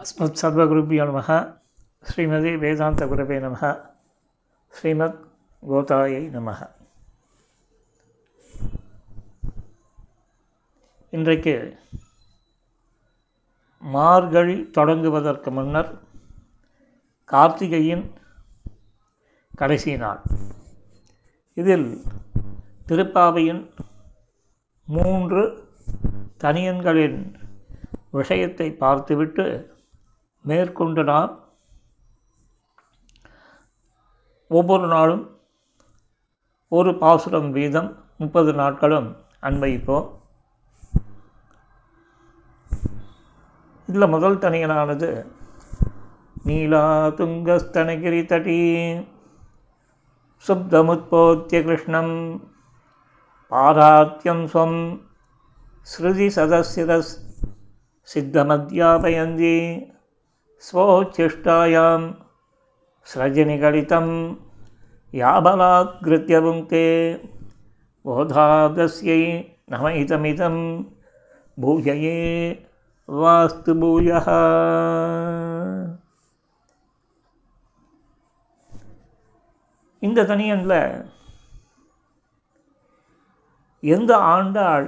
अस्मत् सर्वगुरुभ्यो नमः ஸ்ரீமதி வேதாந்த குரவே நமः ஸ்ரீமத் கோதாயை நமः இன்றைக்கு மார்கழி தொடங்குவதற்கு முன்னர் கார்த்திகையின் கடைசி நாள் இதில் திருப்பாவையின் மூன்று தனியன்களின் விஷயத்தை பார்த்துவிட்டு மேற்கொண்டு நாம் ஒவ்வொரு நாளும் ஒரு பாசுரம் வீதம் முப்பது நாட்களும் அன்வைப்போம் இதில் முதல் தனியனானது நீலா துங்கஸ்தனகிரி தட்டி சுப்தமுத்போத்திய கிருஷ்ணம் பாராத்தியம் ஸ்வம் ஸ்ருதி சதசிர சித்தமத்யாபயந்தி स्वोच्छिष्टायां स्रजनिगलितं याबलात्कृत्य भुङ्क्ते बोधादस्यै नमहितमिदं பூஜையே வாஸ்து பூயா இந்த தனியனில் எந்த ஆண்டாள்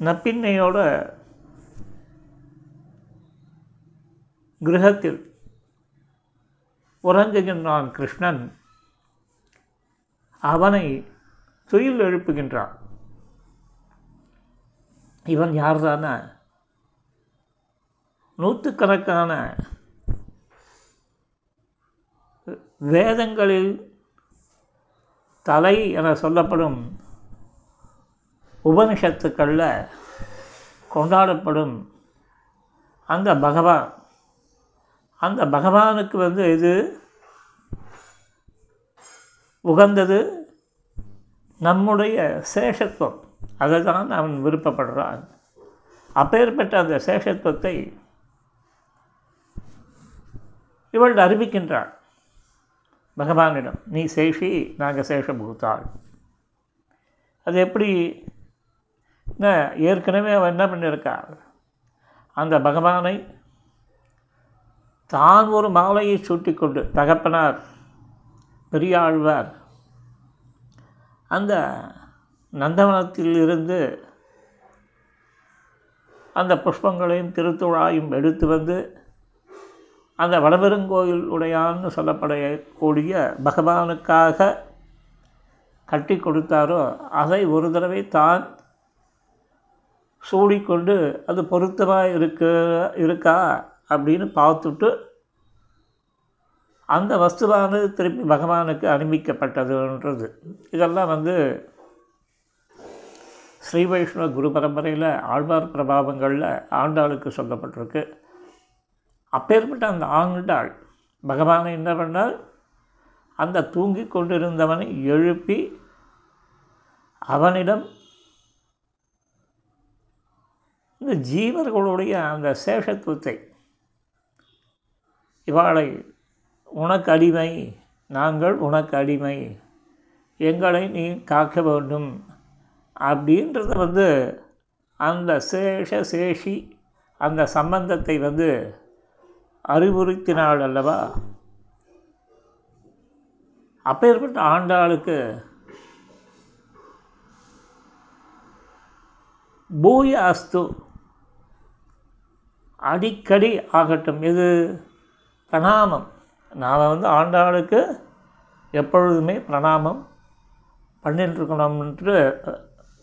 நப்பின்னையோட கிரகத்தில் உறங்குகின்றான் கிருஷ்ணன். அவனை துயில் எழுப்புகின்றான். இவன் யார்தான? நூற்றுக்கணக்கான வேதங்களில் தலை என சொல்லப்படும் உபனிஷத்துக்களில் கொண்டாடப்படும் அந்த பகவான். அந்த பகவானுக்கு வந்து இது உகந்தது நம்முடைய சேஷத்துவம். அதை தான் அவன் விருப்பப்படுறான். அப்பேற்பட்ட அந்த சேஷத்துவத்தை இவள் அறிவிக்கின்றாள். பகவானிடம் நீ சேஷி நாங்கள் சேஷபூத்தாள் அது எப்படி ஏற்கனவே அவன் என்ன பண்ணியிருக்கா அந்த பகவானை தான் ஒரு மாலையை சூட்டிக்கொண்டு தகப்பனார் பெரியாழ்வார் அந்த நந்தவனத்தில் இருந்து அந்த புஷ்பங்களையும் திருத்துழாயும் எடுத்து வந்து அந்த வடபெருங்கோயில் உடையான்னு சொல்லப்படக்கூடிய பகவானுக்காக கட்டி கொடுத்தாரோ அதை ஒரு தடவை தான் சூடிக்கொண்டு அது பொருத்தமாக இருக்கு இருக்கா? அப்படின்னு பார்த்துட்டு அந்த வஸ்துவானது திருப்பி பகவானுக்கு அனுப்பிக்கப்பட்டதுன்றது. இதெல்லாம் வந்து ஸ்ரீ வைஷ்ணவ குரு பரம்பரையில் ஆழ்வார் பிரபாவங்களில் ஆண்டாளுக்கு சொல்லப்பட்டிருக்கு. அப்பேற்பட்ட அந்த ஆண்டாள் பகவானை என்ன பண்ணால் அந்த தூங்கி கொண்டிருந்தவனை எழுப்பி அவனிடம் இந்த ஜீவர்களுடைய அந்த சேஷத்துவத்தை இவாளை உனக்கு அடிமை நாங்கள் உனக்கு அடிமை எங்களை நீ காக்க வேண்டும் அப்படின்றத வந்து அந்த சேஷ சேஷி அந்த சம்பந்தத்தை வந்து அறிவுறுத்தினாள் அல்லவா? அப்பேற்பட்ட ஆண்டாளுக்கு பூய அஸ்து அடிக்கடி ஆகட்டும். இது பிரணாமம். நாம் வந்து ஆண்டாளுக்கு எப்பொழுதுமே பிரணாமம் பண்ணிட்டுருக்கணும்ன்று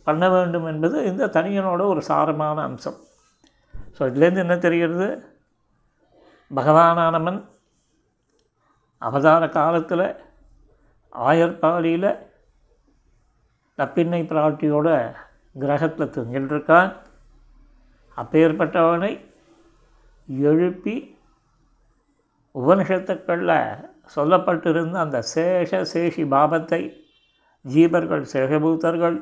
பண்ண வேண்டும் என்பது இந்த தனியனோட ஒரு சாரமான அம்சம். ஸோ இதுலேருந்து என்ன தெரிகிறது? பகவானானவன் அவதார காலத்தில் ஆயர்பாடியில் நப்பின்னை பிராட்டியோட கிரகத்தில் தூங்கின்றிருக்கான் அப்பேற்பட்டவனை எழுப்பி உபனிஷத்துக்களில் சொல்லப்பட்டிருந்த அந்த சேஷ சேஷி பாபத்தை ஜீவர்கள் சேஷபூதர்கள்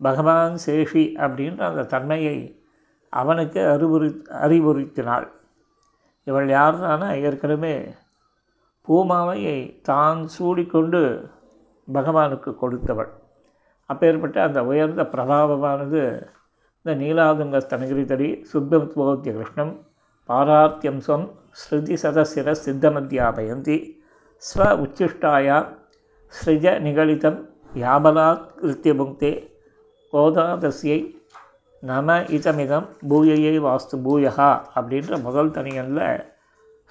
பகவான் சேஷி அப்படின்ற அந்த தன்மையை அவனுக்கு அறிவுறு அறிவுறுத்தினாள். இவள் யாருன்னா ஏற்கனவே பூமாலையை தான் சூடிக்கொண்டு பகவானுக்கு கொடுத்தவள். அப்பேற்பட்ட அந்த உயர்ந்த பிரபாவமானது இந்த நீலாதுங்க ஸ்தனகிரிதடி சுத்தமுத்வோத்திய கிருஷ்ணம் பாரார்த்தியம் ஸ்வம் ஸ்ருதி சதசிர சித்தமத்தியாபயந்தி. ஸ்வ உச்சிஷ்டாயா ஸ்ரிஜ நிகழிதம் யாபலாத் கிருத்திய புக்தே நம இதமிதம் பூயையை வாஸ்து பூயகா அப்படின்ற முதல் தனியனில்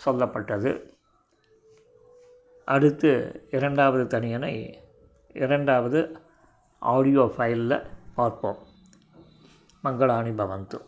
சொல்லப்பட்டது. அடுத்து இரண்டாவது தனியனை இரண்டாவது ஆடியோ ஃபைலில் பார்ப்போம். மங்களாணி பவந்து.